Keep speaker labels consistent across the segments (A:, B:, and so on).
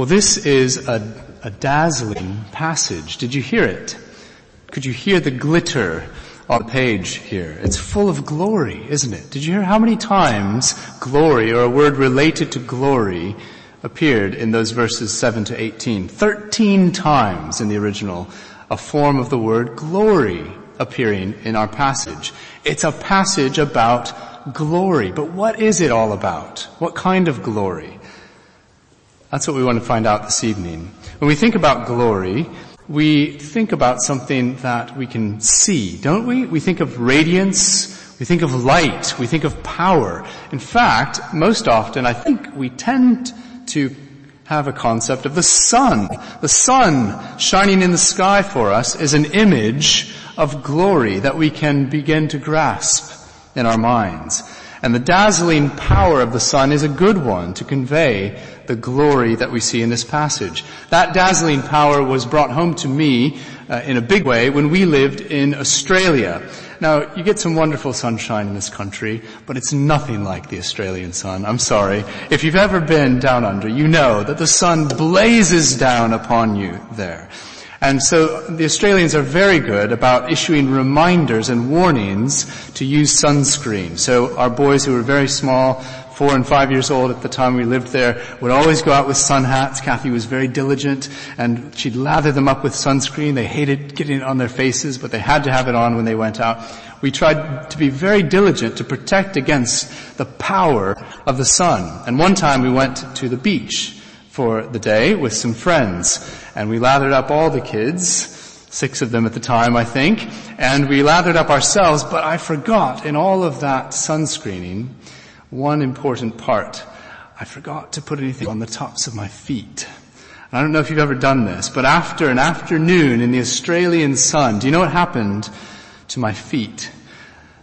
A: Well, this is a, a dazzling passage. Did you hear it? Could you hear the glitter on the page here? It's full of glory, isn't it? Did you hear how many times glory or a word related to glory appeared in those verses 7 to 18? Thirteen times in the original, a form of the word glory appearing in our passage. It's a passage about glory. But what is it all about? What kind of glory? That's what we want to find out this evening. When we think about glory, we think about something that we can see, don't we? We think of radiance, we think of light, we think of power. In fact, most often I think we tend to have a concept of the sun. The sun shining in the sky for us is an image of glory that we can begin to grasp in our minds. And the dazzling power of the sun is a good one to convey the glory that we see in this passage. That dazzling power was brought home to me uh, in a big way when we lived in Australia. Now, you get some wonderful sunshine in this country, but it's nothing like the Australian sun. I'm sorry. If you've ever been down under, you know that the sun blazes down upon you there. And so the Australians are very good about issuing reminders and warnings to use sunscreen. So our boys who were very small, four and five years old at the time we lived there, would always go out with sun hats. Kathy was very diligent and she'd lather them up with sunscreen. They hated getting it on their faces, but they had to have it on when they went out. We tried to be very diligent to protect against the power of the sun. And one time we went to the beach for the day with some friends. And we lathered up all the kids, six of them at the time, I think, and we lathered up ourselves, but I forgot in all of that sunscreening one important part. I forgot to put anything on the tops of my feet. I don't know if you've ever done this, but after an afternoon in the Australian sun, do you know what happened to my feet?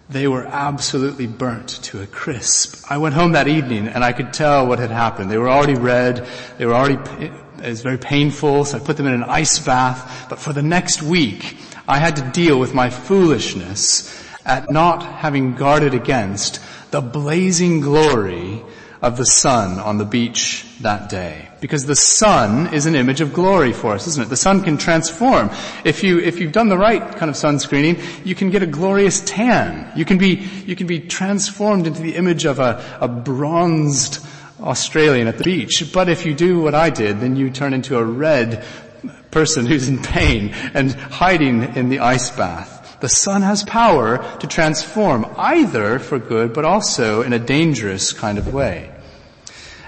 A: They were absolutely burnt to a crisp. I went home that evening and I could tell what had happened. They were already red. They were already, was very painful, so I put them in an ice bath. But for the next week, I had to deal with my foolishness at not having guarded against the blazing glory of the sun on the beach that day. Because the sun is an image of glory for us, isn't it? The sun can transform. If you, if you've done the right kind of sun screening, you can get a glorious tan. You can be, you can be transformed into the image of a, a bronzed Australian at the beach. But if you do what I did, then you turn into a red person who's in pain and hiding in the ice bath. The sun has power to transform either for good but also in a dangerous kind of way.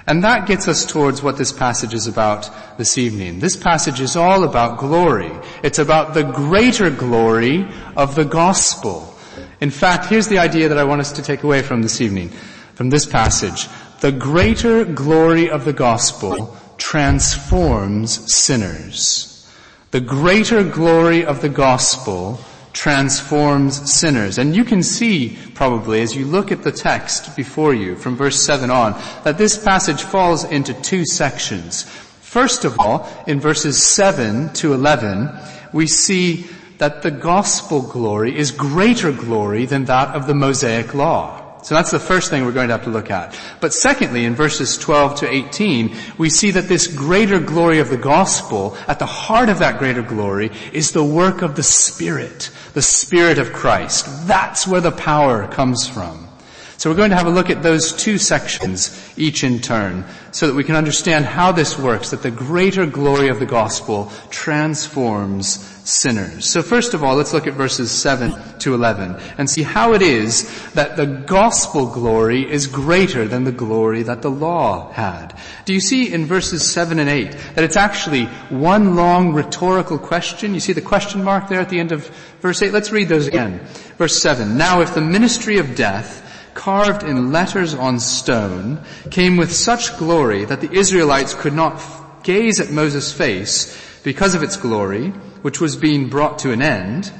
A: And that gets us towards what this passage is about this evening. This passage is all about glory. It's about the greater glory of the gospel. In fact, here's the idea that I want us to take away from this evening, from this passage. The greater glory of the gospel transforms sinners. The greater glory of the gospel transforms sinners. And you can see probably as you look at the text before you from verse 7 on that this passage falls into two sections. First of all, in verses 7 to 11, we see that the gospel glory is greater glory than that of the Mosaic law. So that's the first thing we're going to have to look at. But secondly, in verses 12 to 18, we see that this greater glory of the gospel, at the heart of that greater glory, is the work of the Spirit, the Spirit of Christ. That's where the power comes from. So we're going to have a look at those two sections, each in turn, so that we can understand how this works, that the greater glory of the gospel transforms sinners. So first of all, let's look at verses 7 to 11 and see how it is that the gospel glory is greater than the glory that the law had. Do you see in verses 7 and 8 that it's actually one long rhetorical question? You see the question mark there at the end of verse 8? Let's read those again. Verse 7. Now if the ministry of death carved in letters on stone, came with such glory that the Israelites could not gaze at Moses' face because of its glory, which was being brought to an end.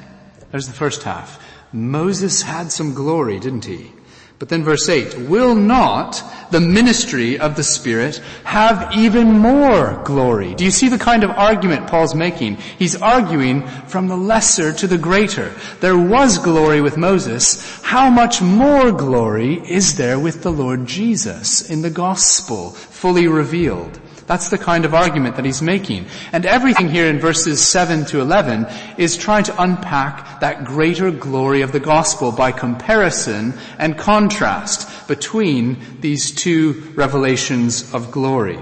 A: There's the first half. Moses had some glory, didn't he? But then verse 8, will not the ministry of the Spirit have even more glory? Do you see the kind of argument Paul's making? He's arguing from the lesser to the greater. There was glory with Moses. How much more glory is there with the Lord Jesus in the gospel, fully revealed? That's the kind of argument that he's making. And everything here in verses 7 to 11 is trying to unpack that greater glory of the gospel by comparison and contrast between these two revelations of glory.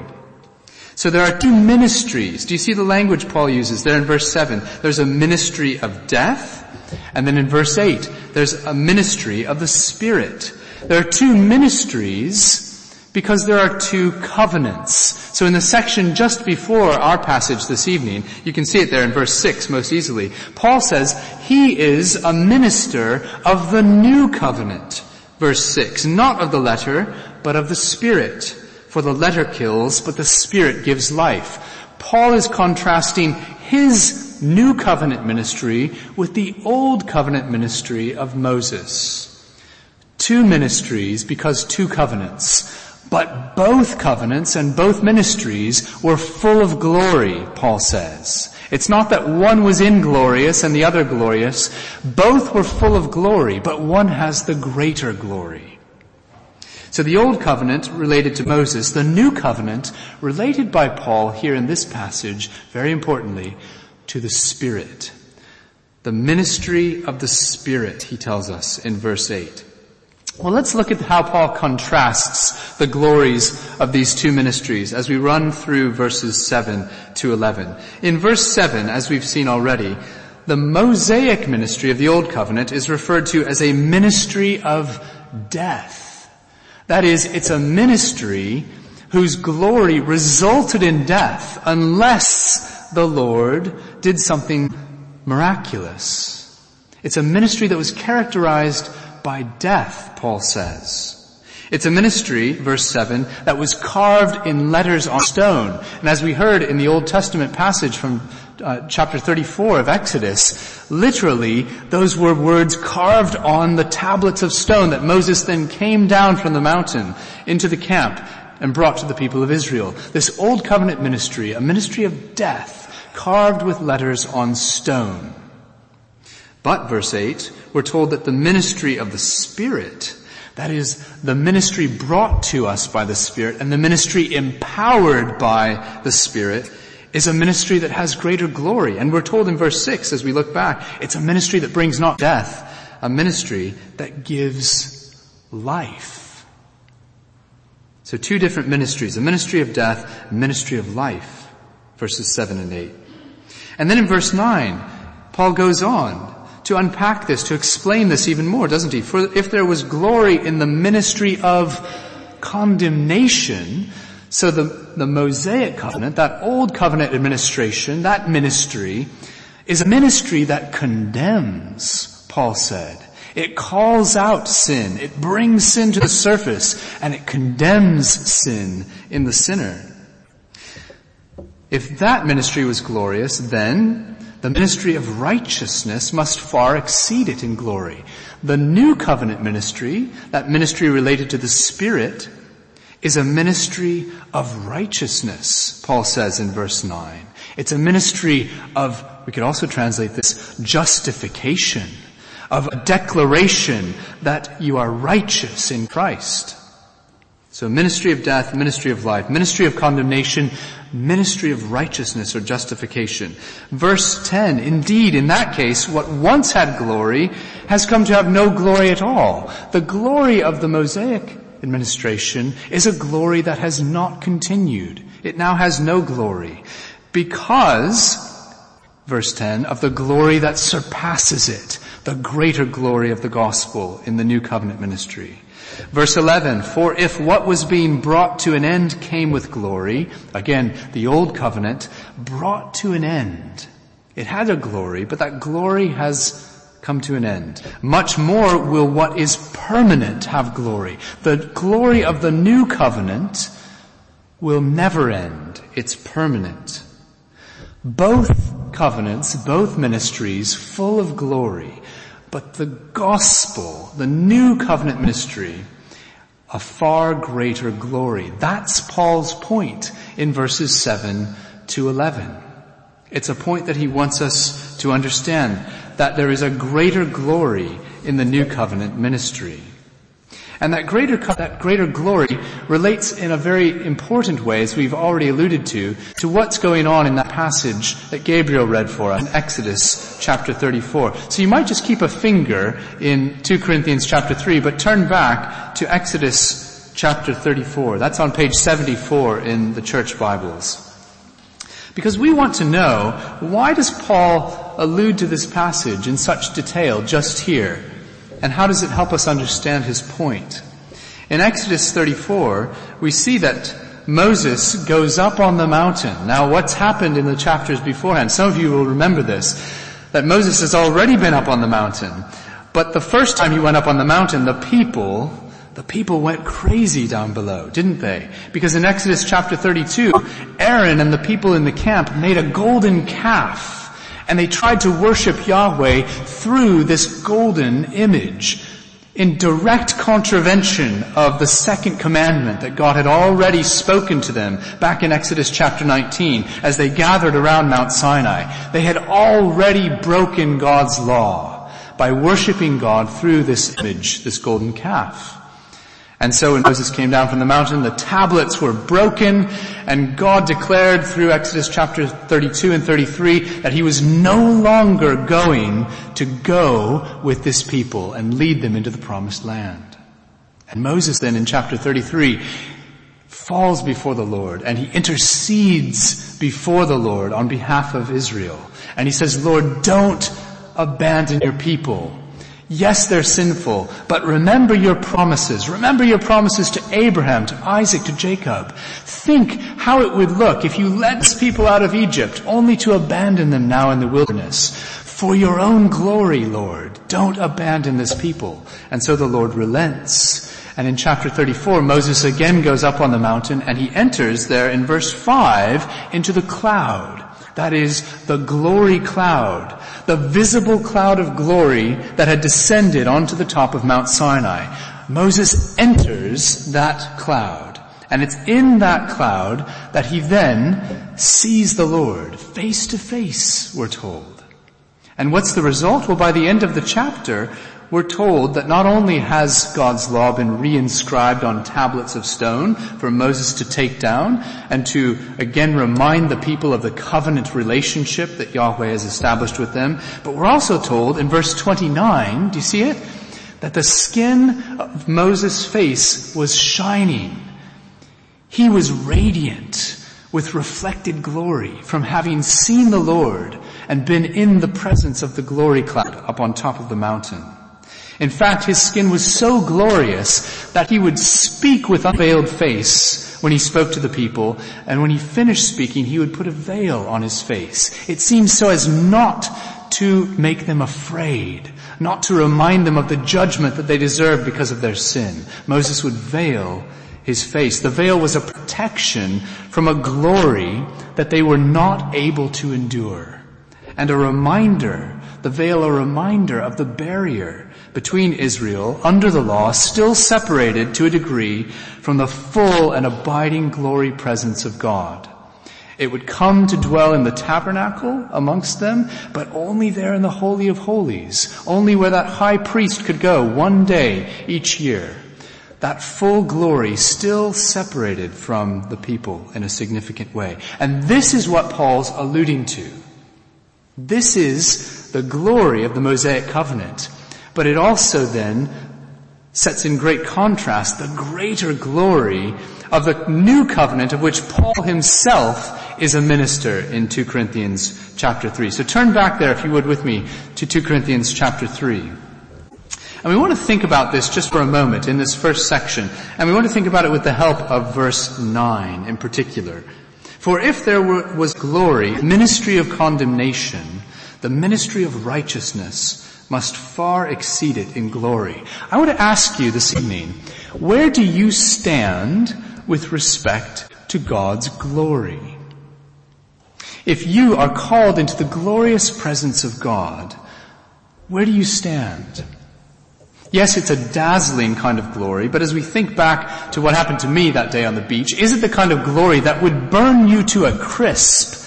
A: So there are two ministries. Do you see the language Paul uses there in verse 7? There's a ministry of death, and then in verse 8, there's a ministry of the Spirit. There are two ministries because there are two covenants. So in the section just before our passage this evening, you can see it there in verse 6 most easily, Paul says, He is a minister of the new covenant. Verse 6, not of the letter, but of the Spirit. For the letter kills, but the Spirit gives life. Paul is contrasting his new covenant ministry with the old covenant ministry of Moses. Two ministries because two covenants. But both covenants and both ministries were full of glory, Paul says. It's not that one was inglorious and the other glorious. Both were full of glory, but one has the greater glory. So the old covenant related to Moses, the new covenant related by Paul here in this passage, very importantly, to the Spirit. The ministry of the Spirit, he tells us in verse 8. Well, let's look at how Paul contrasts the glories of these two ministries as we run through verses 7 to 11. In verse 7, as we've seen already, the Mosaic ministry of the Old Covenant is referred to as a ministry of death. That is, it's a ministry whose glory resulted in death unless the Lord did something miraculous. It's a ministry that was characterized by death, Paul says. It's a ministry, verse 7, that was carved in letters on stone. And as we heard in the Old Testament passage from uh, chapter 34 of Exodus, literally, those were words carved on the tablets of stone that Moses then came down from the mountain into the camp and brought to the people of Israel. This Old Covenant ministry, a ministry of death, carved with letters on stone. But, verse 8, we're told that the ministry of the Spirit that is the ministry brought to us by the Spirit and the ministry empowered by the Spirit is a ministry that has greater glory. And we're told in verse 6 as we look back, it's a ministry that brings not death, a ministry that gives life. So two different ministries, a ministry of death, a ministry of life, verses 7 and 8. And then in verse 9, Paul goes on to unpack this, to explain this even more, doesn't he? For if there was glory in the ministry of condemnation, so the, the Mosaic covenant, that old covenant administration, that ministry, is a ministry that condemns, Paul said. It calls out sin. It brings sin to the surface and it condemns sin in the sinner. If that ministry was glorious, then the ministry of righteousness must far exceed it in glory. The new covenant ministry, that ministry related to the Spirit, is a ministry of righteousness, Paul says in verse 9. It's a ministry of, we could also translate this, justification, of a declaration that you are righteous in Christ. So ministry of death, ministry of life, ministry of condemnation, ministry of righteousness or justification. Verse 10, indeed, in that case, what once had glory has come to have no glory at all. The glory of the Mosaic administration is a glory that has not continued. It now has no glory because, verse 10, of the glory that surpasses it, the greater glory of the gospel in the new covenant ministry. Verse 11, for if what was being brought to an end came with glory, again, the old covenant, brought to an end. It had a glory, but that glory has come to an end. Much more will what is permanent have glory. The glory of the new covenant will never end. It's permanent. Both covenants, both ministries, full of glory, but the gospel, the new covenant ministry, a far greater glory. That's Paul's point in verses 7 to 11. It's a point that he wants us to understand that there is a greater glory in the new covenant ministry. And that greater, that greater glory relates in a very important way, as we've already alluded to, to what's going on in that passage that Gabriel read for us in Exodus chapter 34. So you might just keep a finger in 2 Corinthians chapter 3, but turn back to Exodus chapter 34. That's on page 74 in the church Bibles. Because we want to know, why does Paul allude to this passage in such detail just here? And how does it help us understand his point? In Exodus 34, we see that Moses goes up on the mountain. Now what's happened in the chapters beforehand? Some of you will remember this, that Moses has already been up on the mountain. But the first time he went up on the mountain, the people, the people went crazy down below, didn't they? Because in Exodus chapter 32, Aaron and the people in the camp made a golden calf and they tried to worship Yahweh through this golden image in direct contravention of the second commandment that God had already spoken to them back in Exodus chapter 19 as they gathered around Mount Sinai. They had already broken God's law by worshiping God through this image, this golden calf. And so when Moses came down from the mountain, the tablets were broken and God declared through Exodus chapter 32 and 33 that he was no longer going to go with this people and lead them into the promised land. And Moses then in chapter 33 falls before the Lord and he intercedes before the Lord on behalf of Israel. And he says, Lord, don't abandon your people. Yes, they're sinful, but remember your promises. Remember your promises to Abraham, to Isaac, to Jacob. Think how it would look if you led this people out of Egypt only to abandon them now in the wilderness. For your own glory, Lord, don't abandon this people. And so the Lord relents. And in chapter 34, Moses again goes up on the mountain and he enters there in verse 5 into the cloud. That is the glory cloud, the visible cloud of glory that had descended onto the top of Mount Sinai. Moses enters that cloud. And it's in that cloud that he then sees the Lord face to face, we're told. And what's the result? Well, by the end of the chapter, we're told that not only has God's law been reinscribed on tablets of stone for Moses to take down and to again remind the people of the covenant relationship that Yahweh has established with them, but we're also told in verse 29, do you see it? That the skin of Moses' face was shining. He was radiant with reflected glory from having seen the Lord and been in the presence of the glory cloud up on top of the mountain. In fact, his skin was so glorious that he would speak with unveiled face when he spoke to the people, and when he finished speaking, he would put a veil on his face. It seemed so as not to make them afraid, not to remind them of the judgment that they deserved because of their sin. Moses would veil his face. The veil was a protection from a glory that they were not able to endure. And a reminder, the veil a reminder of the barrier between Israel under the law, still separated to a degree from the full and abiding glory presence of God. It would come to dwell in the tabernacle amongst them, but only there in the Holy of Holies, only where that high priest could go one day each year. That full glory still separated from the people in a significant way. And this is what Paul's alluding to. This is the glory of the Mosaic covenant. But it also then sets in great contrast the greater glory of the new covenant of which Paul himself is a minister in 2 Corinthians chapter 3. So turn back there if you would with me to 2 Corinthians chapter 3. And we want to think about this just for a moment in this first section. And we want to think about it with the help of verse 9 in particular. For if there were, was glory, ministry of condemnation, the ministry of righteousness must far exceed it in glory. I want to ask you this evening, where do you stand with respect to God's glory? If you are called into the glorious presence of God, where do you stand? Yes, it's a dazzling kind of glory, but as we think back to what happened to me that day on the beach, is it the kind of glory that would burn you to a crisp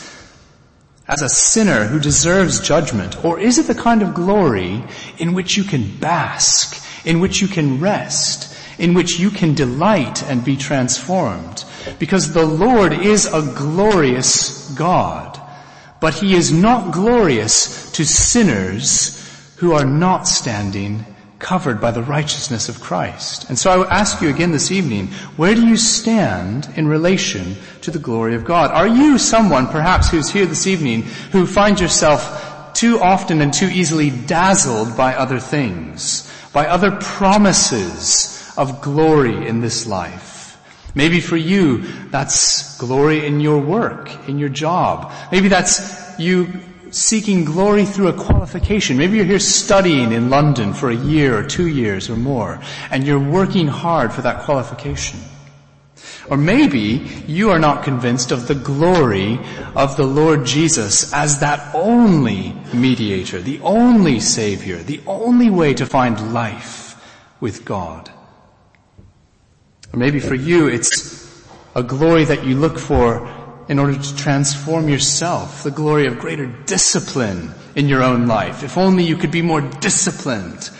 A: as a sinner who deserves judgment? Or is it the kind of glory in which you can bask, in which you can rest, in which you can delight and be transformed. Because the Lord is a glorious God, but He is not glorious to sinners who are not standing covered by the righteousness of Christ. And so I would ask you again this evening, where do you stand in relation to the glory of God? Are you someone perhaps who's here this evening who finds yourself too often and too easily dazzled by other things, by other promises of glory in this life? Maybe for you, that's glory in your work, in your job. Maybe that's you seeking glory through a qualification. Maybe you're here studying in London for a year or two years or more, and you're working hard for that qualification. Or maybe you are not convinced of the glory of the Lord Jesus as that only mediator, the only savior, the only way to find life with God. Or maybe for you it's a glory that you look for in order to transform yourself, the glory of greater discipline in your own life. If only you could be more disciplined,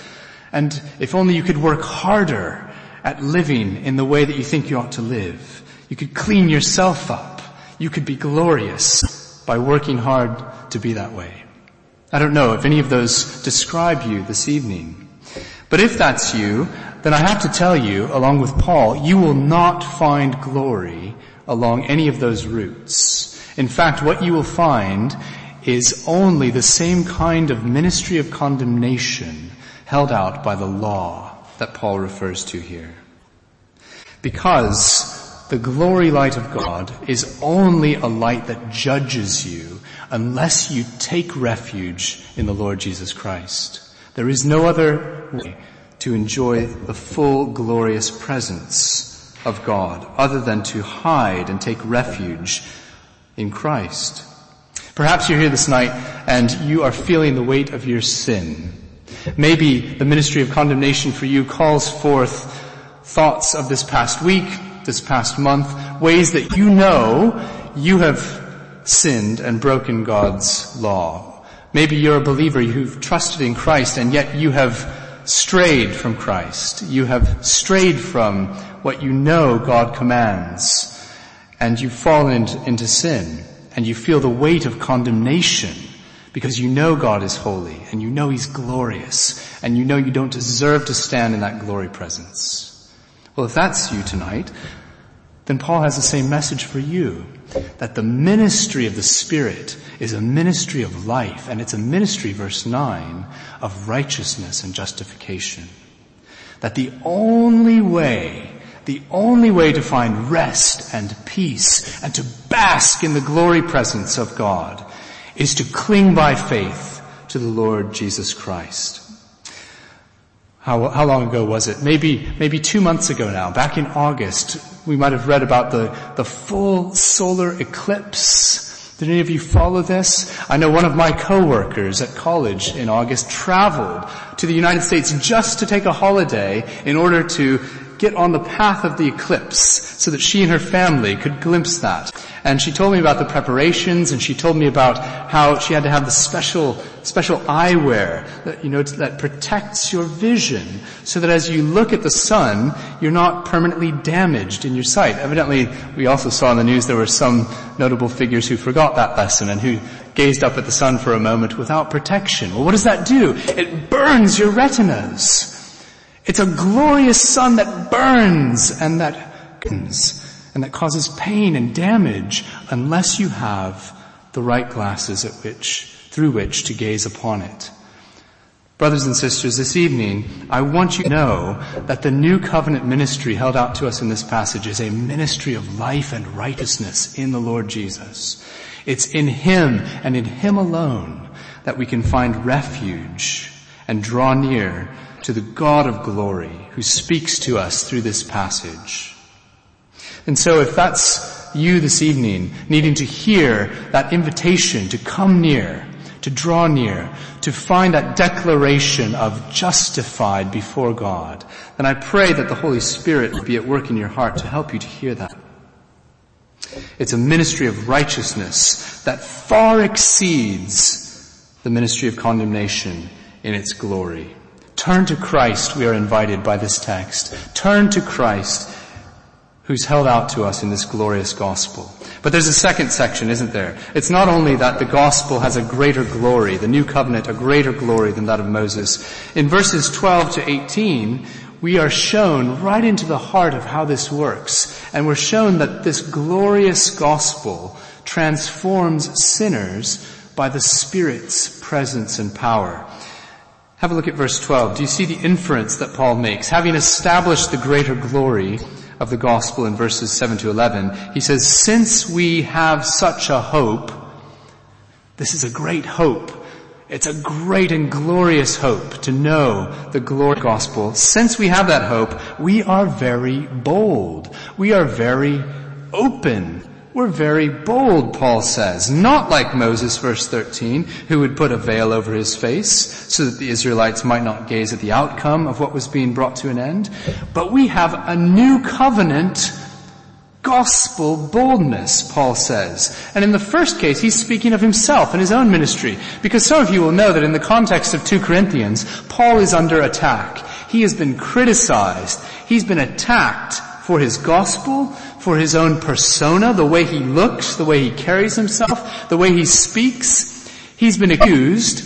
A: and if only you could work harder at living in the way that you think you ought to live. You could clean yourself up. You could be glorious by working hard to be that way. I don't know if any of those describe you this evening. But if that's you, then I have to tell you, along with Paul, you will not find glory along any of those routes. In fact, what you will find is only the same kind of ministry of condemnation held out by the law that Paul refers to here. Because the glory light of God is only a light that judges you unless you take refuge in the Lord Jesus Christ. There is no other way to enjoy the full glorious presence of God other than to hide and take refuge in Christ. Perhaps you're here this night and you are feeling the weight of your sin. Maybe the ministry of condemnation for you calls forth thoughts of this past week, this past month, ways that you know you have sinned and broken God's law. Maybe you're a believer who've trusted in Christ and yet you have strayed from Christ. You have strayed from what you know God commands and you've fallen into sin and you feel the weight of condemnation because you know God is holy and you know He's glorious and you know you don't deserve to stand in that glory presence. Well, if that's you tonight, then Paul has the same message for you. That the ministry of the Spirit is a ministry of life, and it's a ministry, verse 9, of righteousness and justification. That the only way, the only way to find rest and peace and to bask in the glory presence of God is to cling by faith to the Lord Jesus Christ. How, how long ago was it? Maybe, maybe two months ago now, back in August, we might have read about the, the full solar eclipse. Did any of you follow this? I know one of my coworkers at college in August traveled to the United States just to take a holiday in order to get on the path of the eclipse so that she and her family could glimpse that. And she told me about the preparations and she told me about how she had to have the special, special eyewear that, you know, that protects your vision so that as you look at the sun, you're not permanently damaged in your sight. Evidently, we also saw in the news there were some notable figures who forgot that lesson and who gazed up at the sun for a moment without protection. Well, what does that do? It burns your retinas. It's a glorious sun that burns and that and that causes pain and damage unless you have the right glasses at which, through which to gaze upon it. Brothers and sisters, this evening, I want you to know that the new covenant ministry held out to us in this passage is a ministry of life and righteousness in the Lord Jesus. It's in Him and in Him alone that we can find refuge and draw near to the God of glory who speaks to us through this passage. And so if that's you this evening, needing to hear that invitation to come near, to draw near, to find that declaration of justified before God, then I pray that the Holy Spirit will be at work in your heart to help you to hear that. It's a ministry of righteousness that far exceeds the ministry of condemnation in its glory. Turn to Christ, we are invited by this text. Turn to Christ, who's held out to us in this glorious gospel. But there's a second section, isn't there? It's not only that the gospel has a greater glory, the new covenant a greater glory than that of Moses. In verses 12 to 18, we are shown right into the heart of how this works. And we're shown that this glorious gospel transforms sinners by the Spirit's presence and power. Have a look at verse 12. Do you see the inference that Paul makes? Having established the greater glory of the gospel in verses 7 to 11, he says, since we have such a hope, this is a great hope. It's a great and glorious hope to know the glory gospel. Since we have that hope, we are very bold. We are very open we're very bold, Paul says. Not like Moses, verse 13, who would put a veil over his face so that the Israelites might not gaze at the outcome of what was being brought to an end. But we have a new covenant gospel boldness, Paul says. And in the first case, he's speaking of himself and his own ministry. Because some of you will know that in the context of 2 Corinthians, Paul is under attack. He has been criticized. He's been attacked for his gospel, for his own persona, the way he looks, the way he carries himself, the way he speaks. He's been accused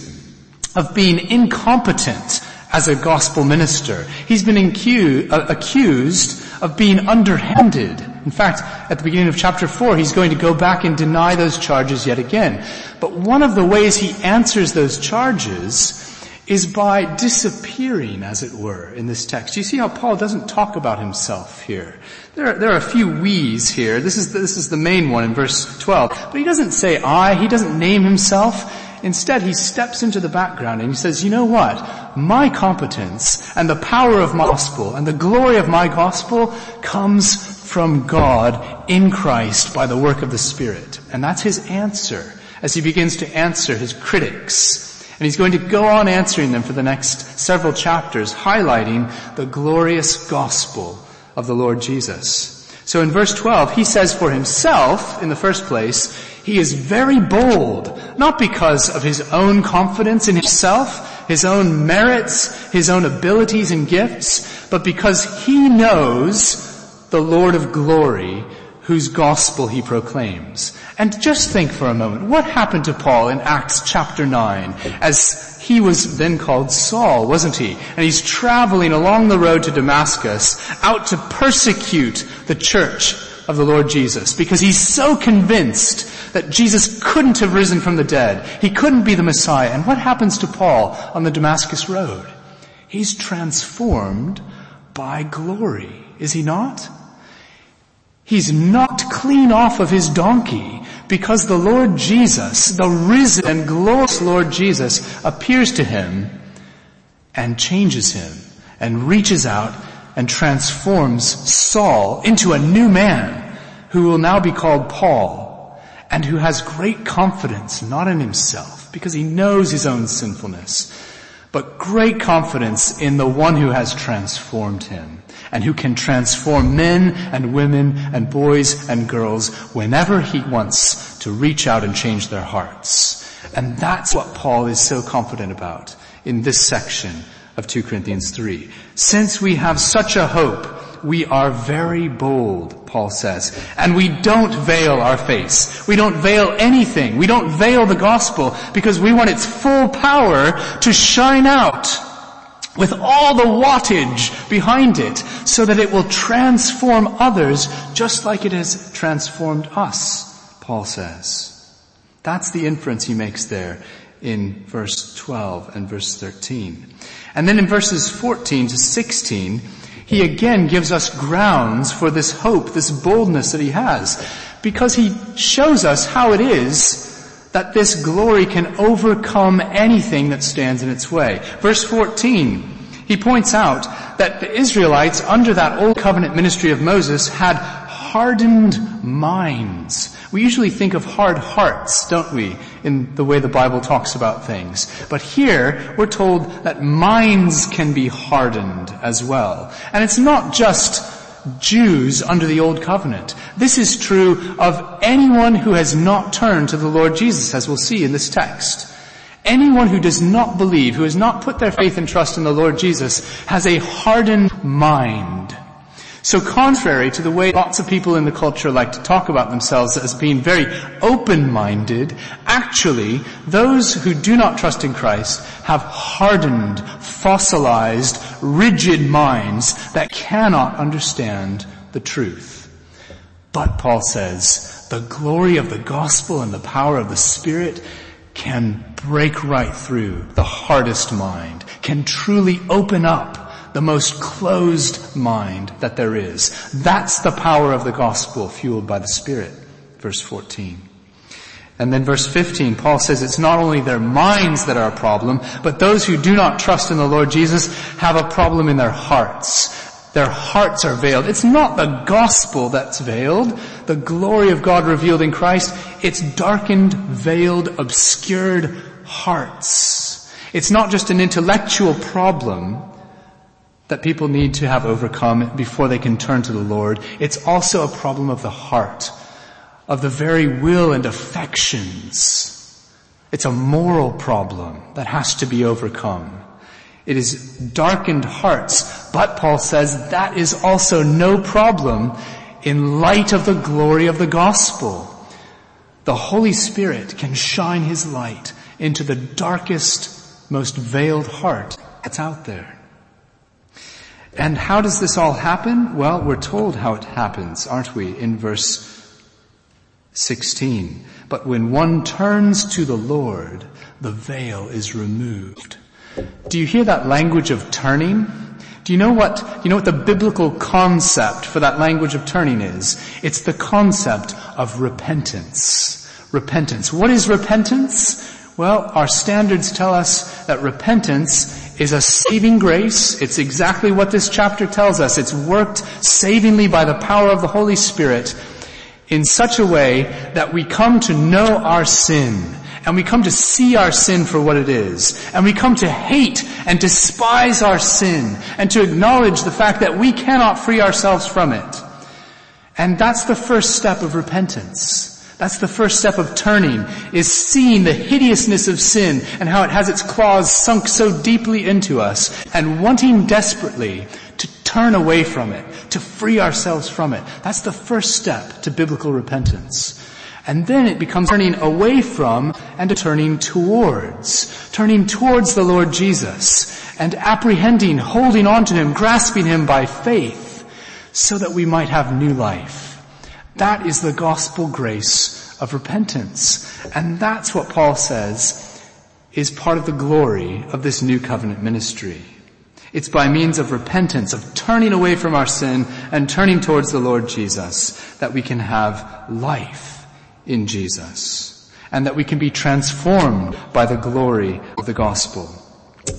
A: of being incompetent as a gospel minister. He's been uh, accused of being underhanded. In fact, at the beginning of chapter 4, he's going to go back and deny those charges yet again. But one of the ways he answers those charges is by disappearing, as it were, in this text. You see how Paul doesn't talk about himself here. There are, there are a few we's here. This is, this is the main one in verse 12. But he doesn't say I, he doesn't name himself. Instead, he steps into the background and he says, you know what? My competence and the power of my gospel and the glory of my gospel comes from God in Christ by the work of the Spirit. And that's his answer as he begins to answer his critics and he's going to go on answering them for the next several chapters, highlighting the glorious gospel of the Lord Jesus. So in verse 12, he says for himself, in the first place, he is very bold, not because of his own confidence in himself, his own merits, his own abilities and gifts, but because he knows the Lord of glory whose gospel he proclaims. And just think for a moment, what happened to Paul in Acts chapter 9 as he was then called Saul, wasn't he? And he's traveling along the road to Damascus out to persecute the church of the Lord Jesus because he's so convinced that Jesus couldn't have risen from the dead. He couldn't be the Messiah. And what happens to Paul on the Damascus road? He's transformed by glory, is he not? He's knocked clean off of his donkey because the Lord Jesus, the risen and glorious Lord Jesus, appears to him and changes him and reaches out and transforms Saul into a new man who will now be called Paul and who has great confidence not in himself because he knows his own sinfulness, but great confidence in the one who has transformed him and who can transform men and women and boys and girls whenever he wants to reach out and change their hearts. And that's what Paul is so confident about in this section of 2 Corinthians 3. Since we have such a hope, we are very bold, Paul says. And we don't veil our face. We don't veil anything. We don't veil the gospel because we want its full power to shine out with all the wattage behind it so that it will transform others just like it has transformed us, Paul says. That's the inference he makes there in verse 12 and verse 13. And then in verses 14 to 16, he again gives us grounds for this hope, this boldness that he has, because he shows us how it is that this glory can overcome anything that stands in its way. Verse 14, he points out that the Israelites under that old covenant ministry of Moses had hardened minds. We usually think of hard hearts, don't we, in the way the Bible talks about things. But here, we're told that minds can be hardened as well. And it's not just Jews under the Old Covenant. This is true of anyone who has not turned to the Lord Jesus, as we'll see in this text. Anyone who does not believe, who has not put their faith and trust in the Lord Jesus, has a hardened mind. So contrary to the way lots of people in the culture like to talk about themselves as being very open-minded, actually, those who do not trust in Christ have hardened, fossilized, rigid minds that cannot understand the truth. But Paul says, the glory of the gospel and the power of the Spirit can break right through the hardest mind, can truly open up the most closed mind that there is. That's the power of the gospel fueled by the Spirit. Verse 14. And then verse 15, Paul says it's not only their minds that are a problem, but those who do not trust in the Lord Jesus have a problem in their hearts. Their hearts are veiled. It's not the gospel that's veiled, the glory of God revealed in Christ. It's darkened, veiled, obscured hearts. It's not just an intellectual problem that people need to have overcome before they can turn to the Lord. It's also a problem of the heart, of the very will and affections. It's a moral problem that has to be overcome. It is darkened hearts, but Paul says that is also no problem in light of the glory of the gospel. The Holy Spirit can shine His light into the darkest, most veiled heart that's out there. And how does this all happen? Well, we're told how it happens, aren't we, in verse 16. But when one turns to the Lord, the veil is removed. Do you hear that language of turning? Do you know what, you know what the biblical concept for that language of turning is? It's the concept of repentance. Repentance. What is repentance? Well, our standards tell us that repentance is a saving grace. It's exactly what this chapter tells us. It's worked savingly by the power of the Holy Spirit in such a way that we come to know our sin and we come to see our sin for what it is and we come to hate and despise our sin and to acknowledge the fact that we cannot free ourselves from it. And that's the first step of repentance. That's the first step of turning, is seeing the hideousness of sin and how it has its claws sunk so deeply into us and wanting desperately turn away from it, to free ourselves from it. That's the first step to biblical repentance. And then it becomes turning away from and turning towards. Turning towards the Lord Jesus and apprehending, holding on to Him, grasping Him by faith so that we might have new life. That is the gospel grace of repentance. And that's what Paul says is part of the glory of this new covenant ministry. It's by means of repentance, of turning away from our sin and turning towards the Lord Jesus that we can have life in Jesus and that we can be transformed by the glory of the gospel.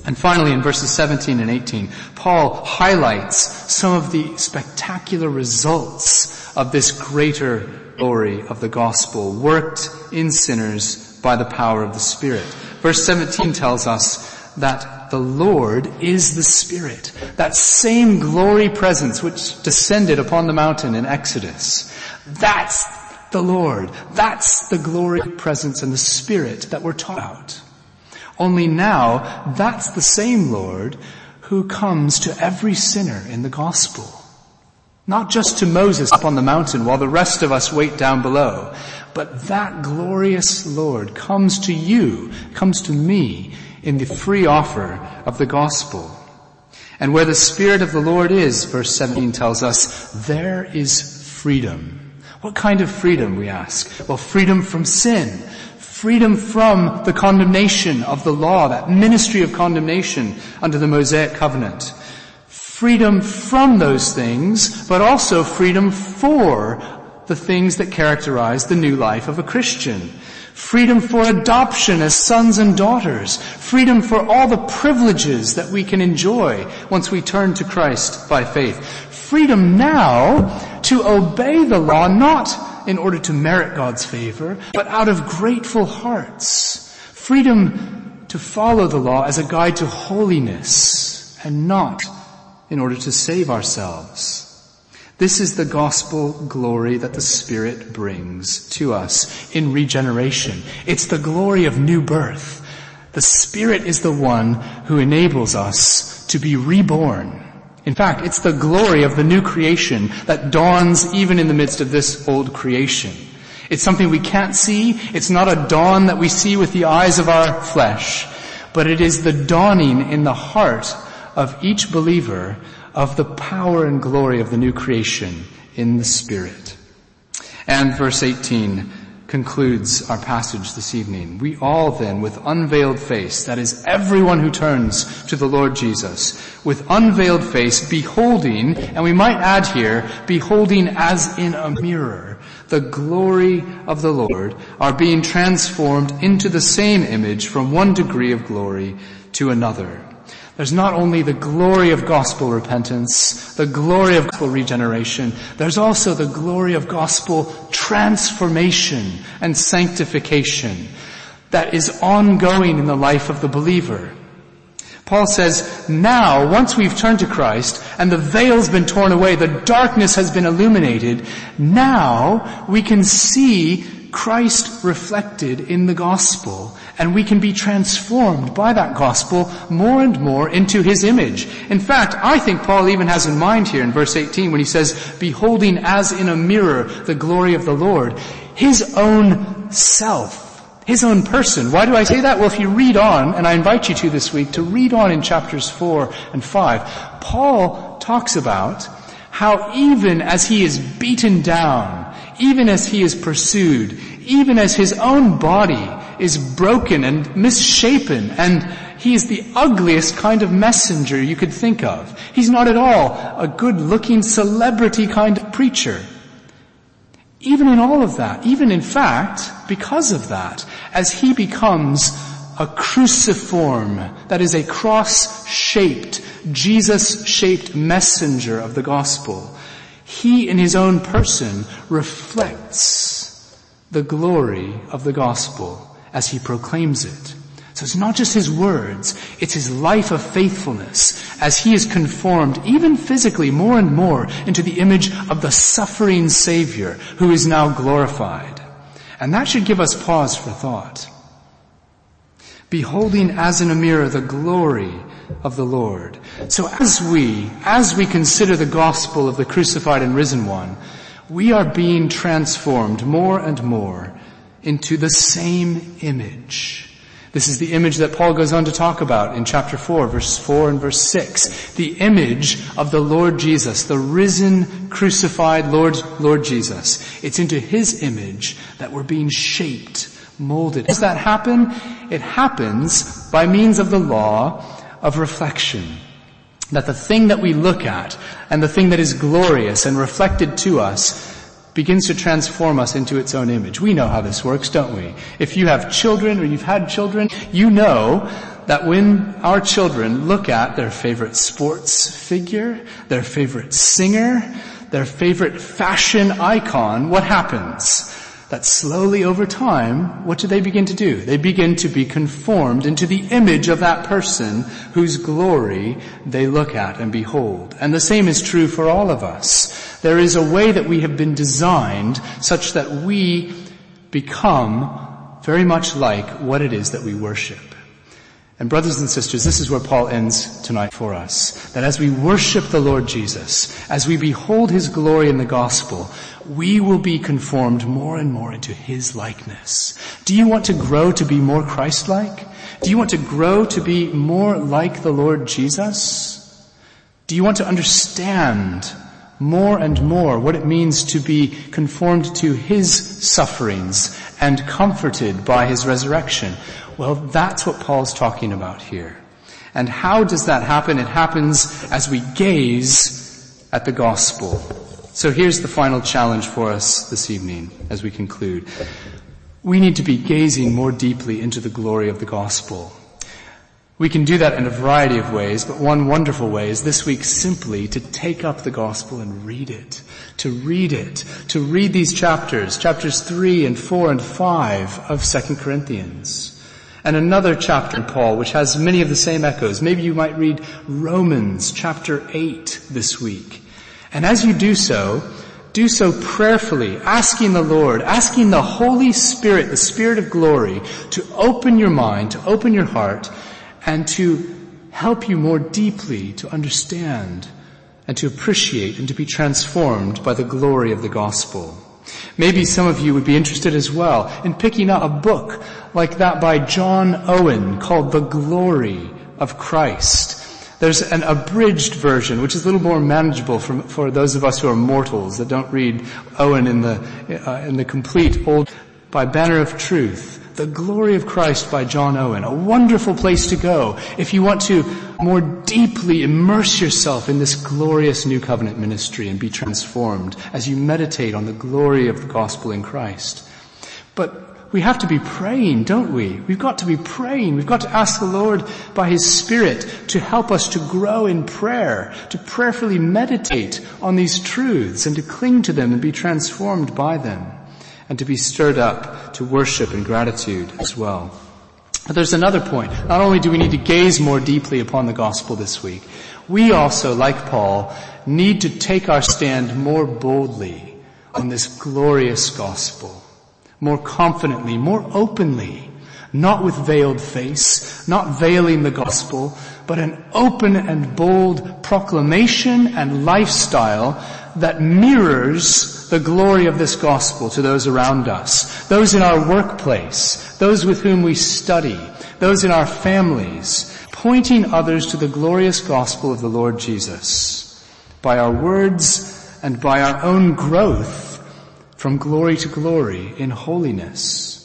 A: And finally, in verses 17 and 18, Paul highlights some of the spectacular results of this greater glory of the gospel worked in sinners by the power of the Spirit. Verse 17 tells us that the Lord is the Spirit. That same glory presence which descended upon the mountain in Exodus. That's the Lord. That's the glory presence and the Spirit that we're taught about. Only now, that's the same Lord who comes to every sinner in the gospel. Not just to Moses up on the mountain while the rest of us wait down below, but that glorious Lord comes to you, comes to me in the free offer of the gospel. And where the Spirit of the Lord is, verse 17 tells us, there is freedom. What kind of freedom, we ask? Well, freedom from sin, freedom from the condemnation of the law, that ministry of condemnation under the Mosaic covenant. Freedom from those things, but also freedom for the things that characterize the new life of a Christian. Freedom for adoption as sons and daughters. Freedom for all the privileges that we can enjoy once we turn to Christ by faith. Freedom now to obey the law, not in order to merit God's favor, but out of grateful hearts. Freedom to follow the law as a guide to holiness and not in order to save ourselves. This is the gospel glory that the Spirit brings to us in regeneration. It's the glory of new birth The Spirit is the one who enables us to be reborn. In fact, it's the glory of the new creation that dawns even in the midst of this old creation. It's something we can't see. It's not a dawn that we see with the eyes of our flesh, but it is the dawning in the heart of each believer of the power and glory of the new creation in the Spirit. And verse 18 concludes our passage this evening. We all then, with unveiled face, that is everyone who turns to the Lord Jesus, with unveiled face, beholding, and we might add here, beholding as in a mirror, the glory of the Lord, are being transformed into the same image from one degree of glory to another. There's not only the glory of gospel repentance, the glory of gospel regeneration, there's also the glory of gospel transformation and sanctification that is ongoing in the life of the believer. Paul says, now, once we've turned to Christ and the veil's been torn away, the darkness has been illuminated, now we can see Christ reflected in the gospel and we can be transformed by that gospel more and more into his image. In fact, I think Paul even has in mind here in verse 18 when he says, beholding as in a mirror the glory of the Lord, his own self, his own person. Why do I say that? Well, if you read on, and I invite you to this week, to read on in chapters 4 and 5, Paul talks about how even as he is beaten down, even as he is pursued, even as his own body is broken and misshapen and he is the ugliest kind of messenger you could think of. He's not at all a good looking celebrity kind of preacher. Even in all of that, even in fact, because of that, as he becomes a cruciform, that is a cross-shaped, Jesus-shaped messenger of the gospel, he in his own person reflects the glory of the gospel as he proclaims it. So it's not just his words, it's his life of faithfulness as he is conformed, even physically, more and more into the image of the suffering Savior who is now glorified. And that should give us pause for thought. Beholding as in a mirror the glory of the Lord. So as we, as we consider the gospel of the crucified and risen one, we are being transformed more and more into the same image. This is the image that Paul goes on to talk about in chapter 4, verse 4 and verse 6. The image of the Lord Jesus, the risen, crucified Lord, Lord Jesus. It's into His image that we're being shaped, molded. Does that happen? It happens by means of the law of reflection. That the thing that we look at and the thing that is glorious and reflected to us begins to transform us into its own image. We know how this works, don't we? If you have children or you've had children, you know that when our children look at their favorite sports figure, their favorite singer, their favorite fashion icon, what happens? That slowly over time, what do they begin to do? They begin to be conformed into the image of that person whose glory they look at and behold. And the same is true for all of us. There is a way that we have been designed such that we become very much like what it is that we worship. And brothers and sisters, this is where Paul ends tonight for us. That as we worship the Lord Jesus, as we behold His glory in the gospel, we will be conformed more and more into His likeness. Do you want to grow to be more Christ-like? Do you want to grow to be more like the Lord Jesus? Do you want to understand more and more what it means to be conformed to His sufferings and comforted by His resurrection? Well, that's what Paul's talking about here. And how does that happen? It happens as we gaze at the gospel. So here's the final challenge for us this evening as we conclude. We need to be gazing more deeply into the glory of the gospel. We can do that in a variety of ways, but one wonderful way is this week simply to take up the gospel and read it. To read it. To read these chapters, chapters 3 and 4 and 5 of 2 Corinthians and another chapter in Paul which has many of the same echoes. Maybe you might read Romans chapter 8 this week. And as you do so, do so prayerfully, asking the Lord, asking the Holy Spirit, the Spirit of glory, to open your mind, to open your heart, and to help you more deeply to understand and to appreciate and to be transformed by the glory of the gospel. Maybe some of you would be interested as well in picking up a book like that by John Owen called The Glory of Christ. There's an abridged version, which is a little more manageable for, for those of us who are mortals that don't read Owen in the, uh, in the complete old, by Banner of Truth. The Glory of Christ by John Owen. A wonderful place to go if you want to more deeply immerse yourself in this glorious new covenant ministry and be transformed as you meditate on the glory of the gospel in Christ. But we have to be praying, don't we? We've got to be praying. We've got to ask the Lord by His Spirit to help us to grow in prayer, to prayerfully meditate on these truths and to cling to them and be transformed by them and to be stirred up to worship and gratitude as well. But there's another point. Not only do we need to gaze more deeply upon the gospel this week, we also, like Paul, need to take our stand more boldly on this glorious gospel, more confidently, more openly, not with veiled face, not veiling the gospel, but an open and bold proclamation and lifestyle that mirrors the glory of this gospel to those around us, those in our workplace, those with whom we study, those in our families, pointing others to the glorious gospel of the Lord Jesus. By our words and by our own growth from glory to glory in holiness.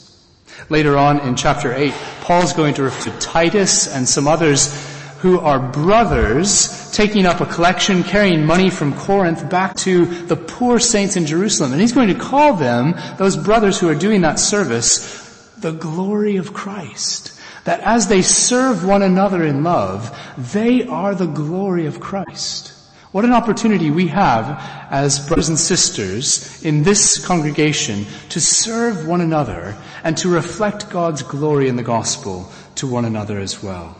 A: Later on in chapter 8, Paul's going to refer to Titus and some others who are brothers taking up a collection, carrying money from Corinth back to the poor saints in Jerusalem. And he's going to call them, those brothers who are doing that service, the glory of Christ. That as they serve one another in love, they are the glory of Christ. What an opportunity we have as brothers and sisters in this congregation to serve one another and to reflect God's glory in the gospel to one another as well.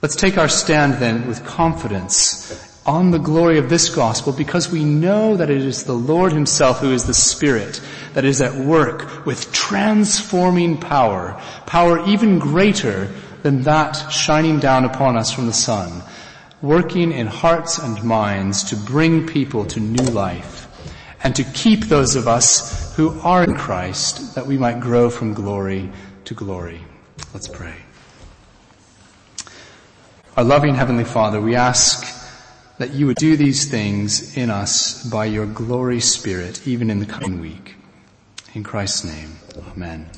A: Let's take our stand then with confidence on the glory of this gospel because we know that it is the Lord himself who is the Spirit that is at work with transforming power, power even greater than that shining down upon us from the sun, working in hearts and minds to bring people to new life and to keep those of us who are in Christ that we might grow from glory to glory. Let's pray. Our loving Heavenly Father, we ask that you would do these things in us by your glory spirit, even in the coming week. In Christ's name, amen.